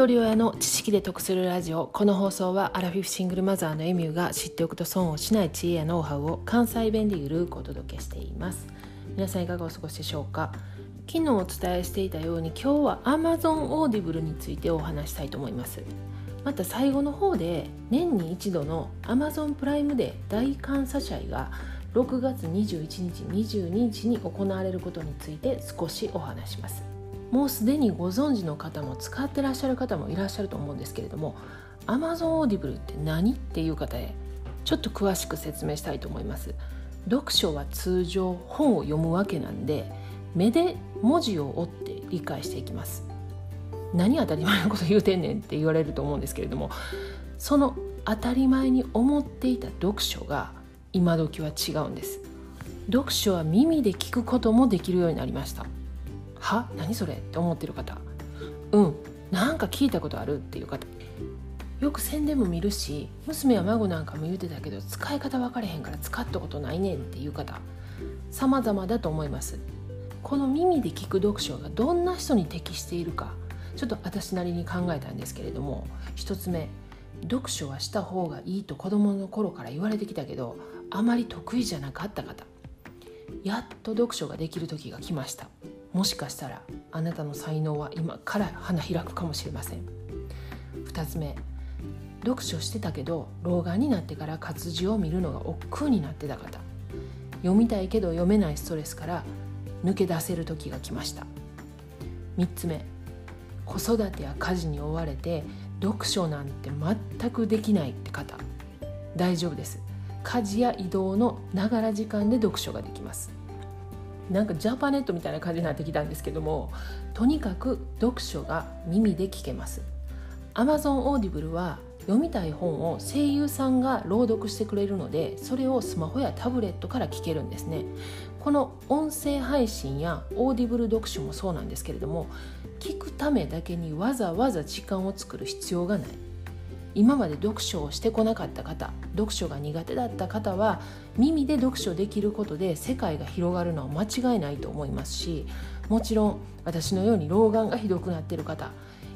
一人親の知識で得するラジオこの放送はアラフィフシングルマザーのエミューが知っておくと損をしない知恵やノウハウを関西弁でゆるくお届けしています。皆さんいかがお過ごしでしょうか？昨日お伝えしていたように今日は Amazon Audible についてお話したいと思います。また最後の方で年に一度の Amazon プライムで大感謝祭が6月21日22日に行われることについて少しお話します。もうすでにご存知の方も使ってらっしゃる方もいらっしゃると思うんですけれども Amazon Audible って何っていう方へちょっと詳しく説明したいと思います。読書は通常本を読むわけなんで目で文字を追って理解していきます。何当たり前のこと言うてんねんって言われると思うんですけれどもその当たり前に思っていた読書が今時は違うんです。読書は耳で聞くこともできるようになりました。は？何それ？って思ってる方。うん。なんか聞いたことあるっていう方。よく宣伝も見るし娘や孫なんかも言うてたけど使い方分かれへんから使ったことないねんっていう方。様々だと思います。この耳で聞く読書がどんな人に適しているか。ちょっと私なりに考えたんですけれども一つ目。読書はした方がいいと子供の頃から言われてきたけどあまり得意じゃなかった方。やっと読書ができる時が来ました。もしかしたらあなたの才能は今から花開くかもしれません。2つ目読書してたけど老眼になってから活字を見るのが億劫になってた方。読みたいけど読めないストレスから抜け出せる時が来ました。3つ目子育てや家事に追われて読書なんて全くできないって方。大丈夫です。家事や移動のながら時間で読書ができます。なんかジャパネットみたいな感じになってきたんですけどもとにかく読書が耳で聞けます。Amazon Audible は読みたい本を声優さんが朗読してくれるのでそれをスマホやタブレットから聞けるんですね。この音声配信やオーディブル読書もそうなんですけれども聞くためだけにわざわざ時間を作る必要がない。今まで読書をしてこなかった方読書が苦手だった方は耳で読書できることで世界が広がるのは間違いないと思いますしもちろん私のように老眼がひどくなっている方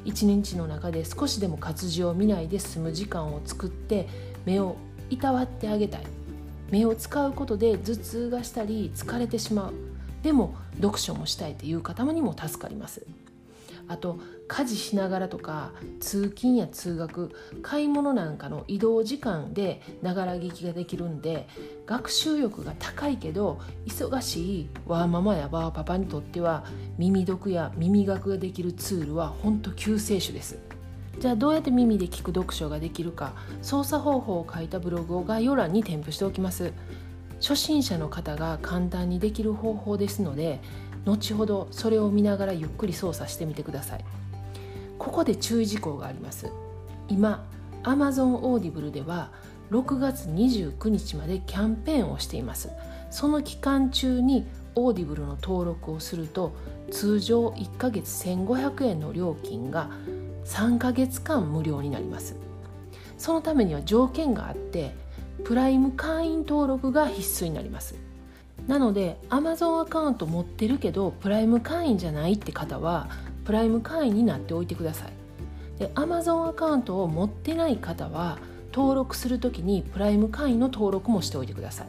一日の中で少しでも活字を見ないで済む時間を作って目をいたわってあげたい。目を使うことで頭痛がしたり疲れてしまう。でも読書もしたいという方にも助かります。あと家事しながらとか通勤や通学買い物なんかの移動時間でながら聞きができるんで学習欲が高いけど忙しいワーママやワーパパにとっては耳読や耳学ができるツールは本当救世主です。じゃあどうやって耳で聞く読書ができるか操作方法を書いたブログを概要欄に添付しておきます。初心者の方が簡単にできる方法ですので後ほどそれを見ながらゆっくり操作してみてください。ここで注意事項があります。今 Amazon Audible では6月29日までキャンペーンをしています。その期間中に Audible の登録をすると通常1ヶ月1500円の料金が3ヶ月間無料になります。そのためには条件があってプライム会員登録が必須になります。なので Amazon アカウント持ってるけどプライム会員じゃないって方はプライム会員になっておいてください。で Amazon アカウントを持ってない方は登録する時にプライム会員の登録もしておいてください。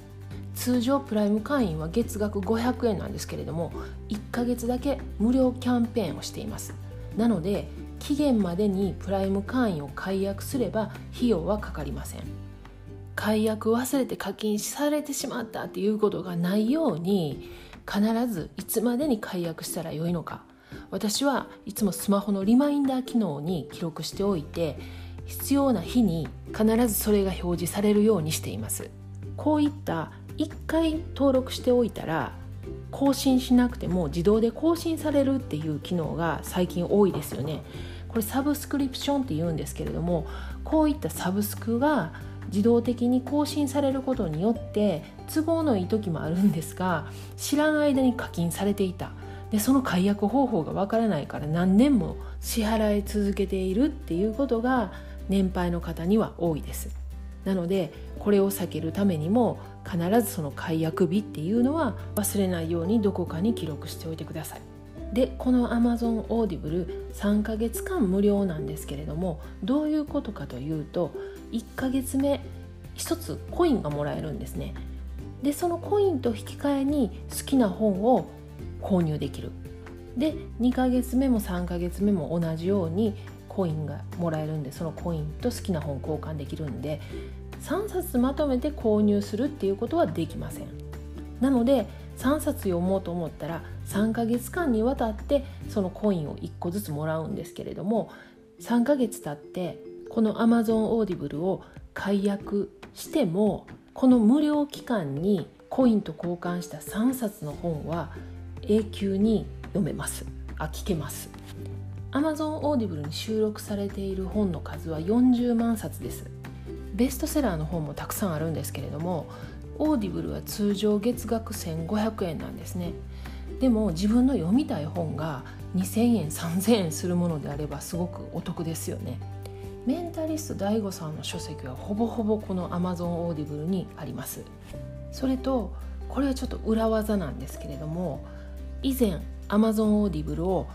通常プライム会員は月額500円なんですけれども1ヶ月だけ無料キャンペーンをしています。なので期限までにプライム会員を解約すれば費用はかかりません。解約忘れて課金されてしまったっていうことがないように必ずいつまでに解約したらよいのか。私はいつもスマホのリマインダー機能に記録しておいて必要な日に必ずそれが表示されるようにしています。こういった1回登録しておいたら更新しなくても自動で更新されるっていう機能が最近多いですよね。これサブスクリプションって言うんですけれどもこういったサブスクが自動的に更新されることによって都合のいい時もあるんですが知らん間に課金されていた。でその解約方法がわからないから何年も支払い続けているっていうことが年配の方には多いです。なのでこれを避けるためにも必ずその解約日っていうのは忘れないようにどこかに記録しておいてください。でこの Amazon Audible 3ヶ月間無料なんですけれどもどういうことかというと1ヶ月目1つコインがもらえるんですね。でそのコインと引き換えに好きな本を購入できる。で2ヶ月目も3ヶ月目も同じようにコインがもらえるんでそのコインと好きな本交換できるんで3冊まとめて購入するっていうことはできません。なので3冊読もうと思ったら3ヶ月間にわたってそのコインを1個ずつもらうんですけれども3ヶ月経ってこの Amazon Audible を解約してもこの無料期間にコインと交換した3冊の本は永久に読めます。あ聞けます。Amazon Audible に収録されている本の数は40万冊です。ベストセラーの本もたくさんあるんですけれどもオーディブルは通常月額1500円なんですね。でも自分の読みたい本が2000円3000円するものであればすごくお得ですよね。メンタリスト DAIGO さんの書籍はほぼほぼこの Amazon オーディブルにあります。それとこれはちょっと裏技なんですけれども以前 Amazon オーディブルを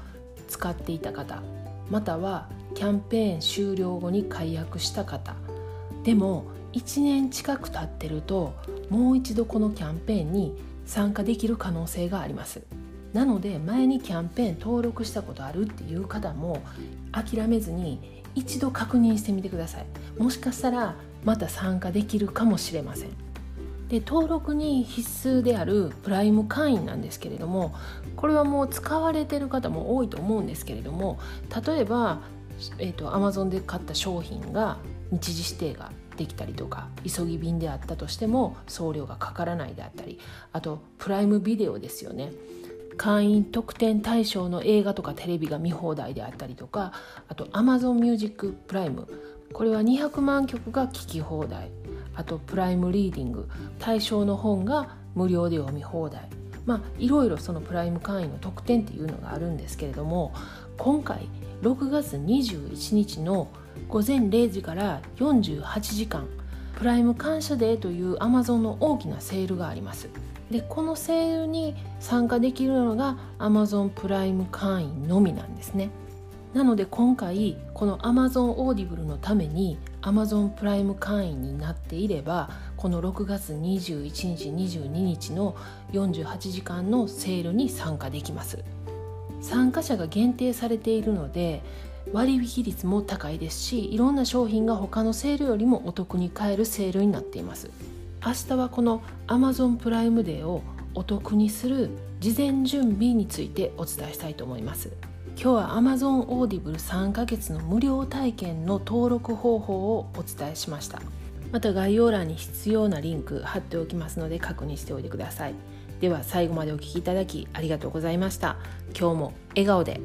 使っていた方またはキャンペーン終了後に解約した方。でも1年近く経ってるともう一度このキャンペーンに参加できる可能性があります。なので前にキャンペーン登録したことあるっていう方も諦めずに一度確認してみてください。もしかしたらまた参加できるかもしれません。で登録に必須であるプライム会員なんですけれどもこれはもう使われてる方も多いと思うんですけれども例えば、えーと、と Amazon で買った商品が日時指定ができたりとか急ぎ便であったとしても送料がかからないであったりあとプライムビデオですよね。会員特典対象の映画とかテレビが見放題であったりとかあと Amazon Music プライムこれは200万曲が聴き放題。あとプライムリーディング対象の本が無料で読み放題。まあいろいろそのプライム会員の特典っていうのがあるんですけれども今回6月21日の午前0時から48時間プライム感謝デーというアマゾンの大きなセールがあります。でこのセールに参加できるのがアマゾンプライム会員のみなんですね。なので今回この Amazon Audible のために Amazon プライム会員になっていればこの6月21日22日の48時間のセールに参加できます。参加者が限定されているので割引率も高いですしいろんな商品が他のセールよりもお得に買えるセールになっています。明日はこの Amazon プライムデーをお得にする事前準備についてお伝えしたいと思います。今日は Amazon Audible 3ヶ月の無料体験の登録方法をお伝えしました。また概要欄に必要なリンク貼っておきますので確認しておいてください。では最後までお聴きいただきありがとうございました。今日も笑顔で。